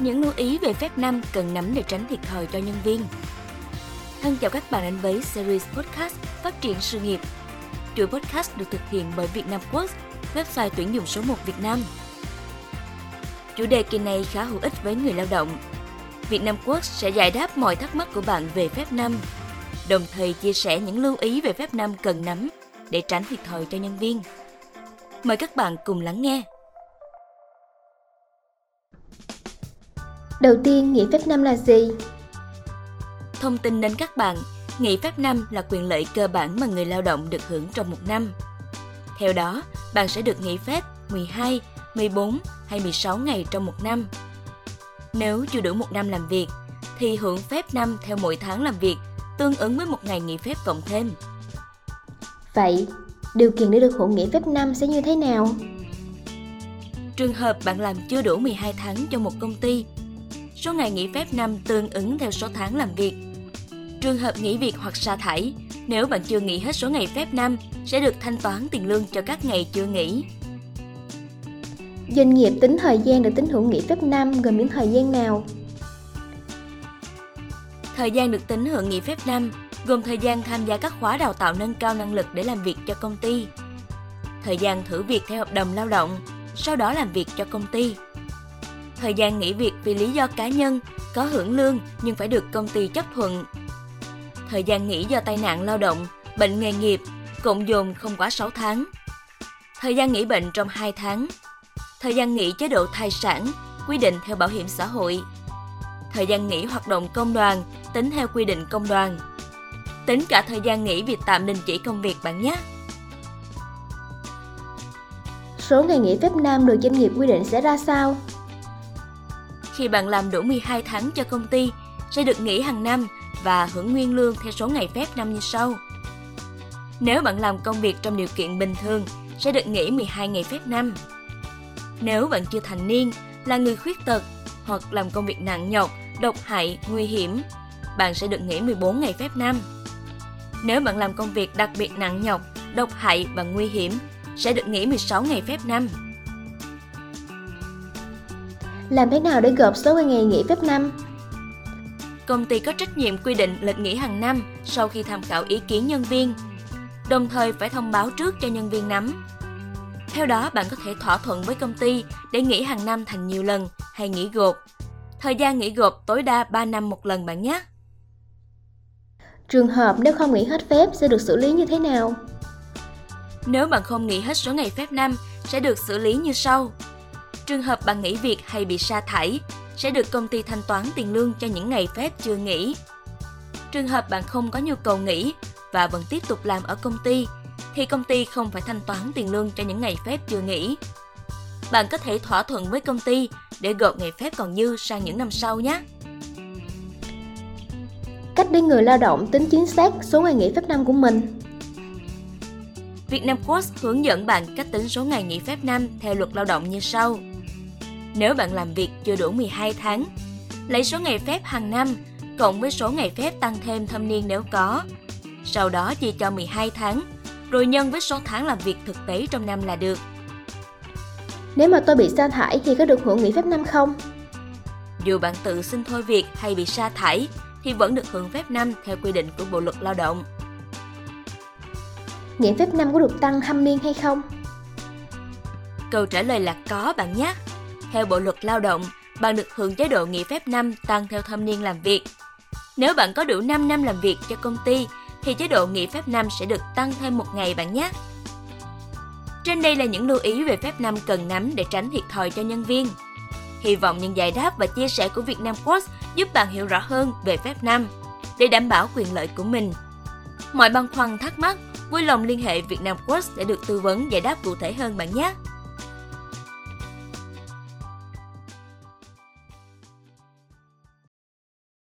Những lưu ý về phép năm cần nắm để tránh thiệt thòi cho nhân viên. Thân chào các bạn đến với series podcast Phát triển sự nghiệp. Chuỗi podcast được thực hiện bởi Vietnam Quốc, website tuyển dụng số 1 Việt Nam. Chủ đề kỳ này khá hữu ích với người lao động. Vietnam Quốc sẽ giải đáp mọi thắc mắc của bạn về phép năm, đồng thời chia sẻ những lưu ý về phép năm cần nắm để tránh thiệt thòi cho nhân viên. Mời các bạn cùng lắng nghe. Đầu tiên, nghỉ phép năm là gì? Thông tin đến các bạn, nghỉ phép năm là quyền lợi cơ bản mà người lao động được hưởng trong một năm. Theo đó, bạn sẽ được nghỉ phép 12, 14 hay 16 ngày trong một năm. Nếu chưa đủ một năm làm việc, thì hưởng phép năm theo mỗi tháng làm việc, tương ứng với một ngày nghỉ phép cộng thêm. Vậy, điều kiện để được hưởng nghỉ phép năm sẽ như thế nào? Trường hợp bạn làm chưa đủ 12 tháng cho một công ty, số ngày nghỉ phép năm tương ứng theo số tháng làm việc. Trường hợp nghỉ việc hoặc sa thải, nếu bạn chưa nghỉ hết số ngày phép năm, sẽ được thanh toán tiền lương cho các ngày chưa nghỉ. Doanh nghiệp tính thời gian để tính hưởng nghỉ phép năm gồm những thời gian nào? Thời gian được tính hưởng nghỉ phép năm gồm thời gian tham gia các khóa đào tạo nâng cao năng lực để làm việc cho công ty, thời gian thử việc theo hợp đồng lao động, sau đó làm việc cho công ty, thời gian nghỉ việc vì lý do cá nhân, có hưởng lương nhưng phải được công ty chấp thuận, thời gian nghỉ do tai nạn lao động, bệnh nghề nghiệp, cộng dồn không quá 6 tháng, thời gian nghỉ bệnh trong 2 tháng, thời gian nghỉ chế độ thai sản, quy định theo bảo hiểm xã hội, thời gian nghỉ hoạt động công đoàn tính theo quy định công đoàn, tính cả thời gian nghỉ việc tạm đình chỉ công việc bạn nhé. Số ngày nghỉ phép nam được doanh nghiệp quy định sẽ ra sao? Khi bạn làm đủ 12 tháng cho công ty, sẽ được nghỉ hàng năm và hưởng nguyên lương theo số ngày phép năm như sau. Nếu bạn làm công việc trong điều kiện bình thường, sẽ được nghỉ 12 ngày phép năm. Nếu bạn chưa thành niên, là người khuyết tật hoặc làm công việc nặng nhọc, độc hại, nguy hiểm, bạn sẽ được nghỉ 14 ngày phép năm. Nếu bạn làm công việc đặc biệt nặng nhọc, độc hại và nguy hiểm, sẽ được nghỉ 16 ngày phép năm. Làm thế nào để gộp số ngày nghỉ phép năm? Công ty có trách nhiệm quy định lịch nghỉ hàng năm sau khi tham khảo ý kiến nhân viên, đồng thời phải thông báo trước cho nhân viên nắm. Theo đó, bạn có thể thỏa thuận với công ty để nghỉ hàng năm thành nhiều lần hay nghỉ gộp. Thời gian nghỉ gộp tối đa 3 năm một lần bạn nhé. Trường hợp nếu không nghỉ hết phép sẽ được xử lý như thế nào? Nếu bạn không nghỉ hết số ngày phép năm sẽ được xử lý như sau. Trường hợp bạn nghỉ việc hay bị sa thải sẽ được công ty thanh toán tiền lương cho những ngày phép chưa nghỉ. Trường hợp bạn không có nhu cầu nghỉ và vẫn tiếp tục làm ở công ty thì công ty không phải thanh toán tiền lương cho những ngày phép chưa nghỉ. Bạn có thể thỏa thuận với công ty để gộp ngày phép còn dư sang những năm sau nhé. Cách để người lao động tính chính xác số ngày nghỉ phép năm của mình. Vietnam Post hướng dẫn bạn cách tính số ngày nghỉ phép năm theo luật lao động như sau. Nếu bạn làm việc chưa đủ 12 tháng, lấy số ngày phép hàng năm cộng với số ngày phép tăng thêm thâm niên nếu có. Sau đó chia cho 12 tháng, rồi nhân với số tháng làm việc thực tế trong năm là được. Nếu mà tôi bị sa thải thì có được hưởng nghỉ phép năm không? Dù bạn tự xin thôi việc hay bị sa thải thì vẫn được hưởng phép năm theo quy định của Bộ luật Lao động. Nghỉ phép năm có được tăng thâm niên hay không? Câu trả lời là có bạn nhé. Theo Bộ luật Lao động, bạn được hưởng chế độ nghỉ phép năm tăng theo thâm niên làm việc. Nếu bạn có đủ 5 năm làm việc cho công ty thì chế độ nghỉ phép năm sẽ được tăng thêm một ngày bạn nhé. Trên đây là những lưu ý về phép năm cần nắm để tránh thiệt thòi cho nhân viên. Hy vọng những giải đáp và chia sẻ của Việt Nam Post giúp bạn hiểu rõ hơn về phép năm để đảm bảo quyền lợi của mình. Mọi băn khoăn thắc mắc, vui lòng liên hệ Việt Nam Post để được tư vấn giải đáp cụ thể hơn bạn nhé.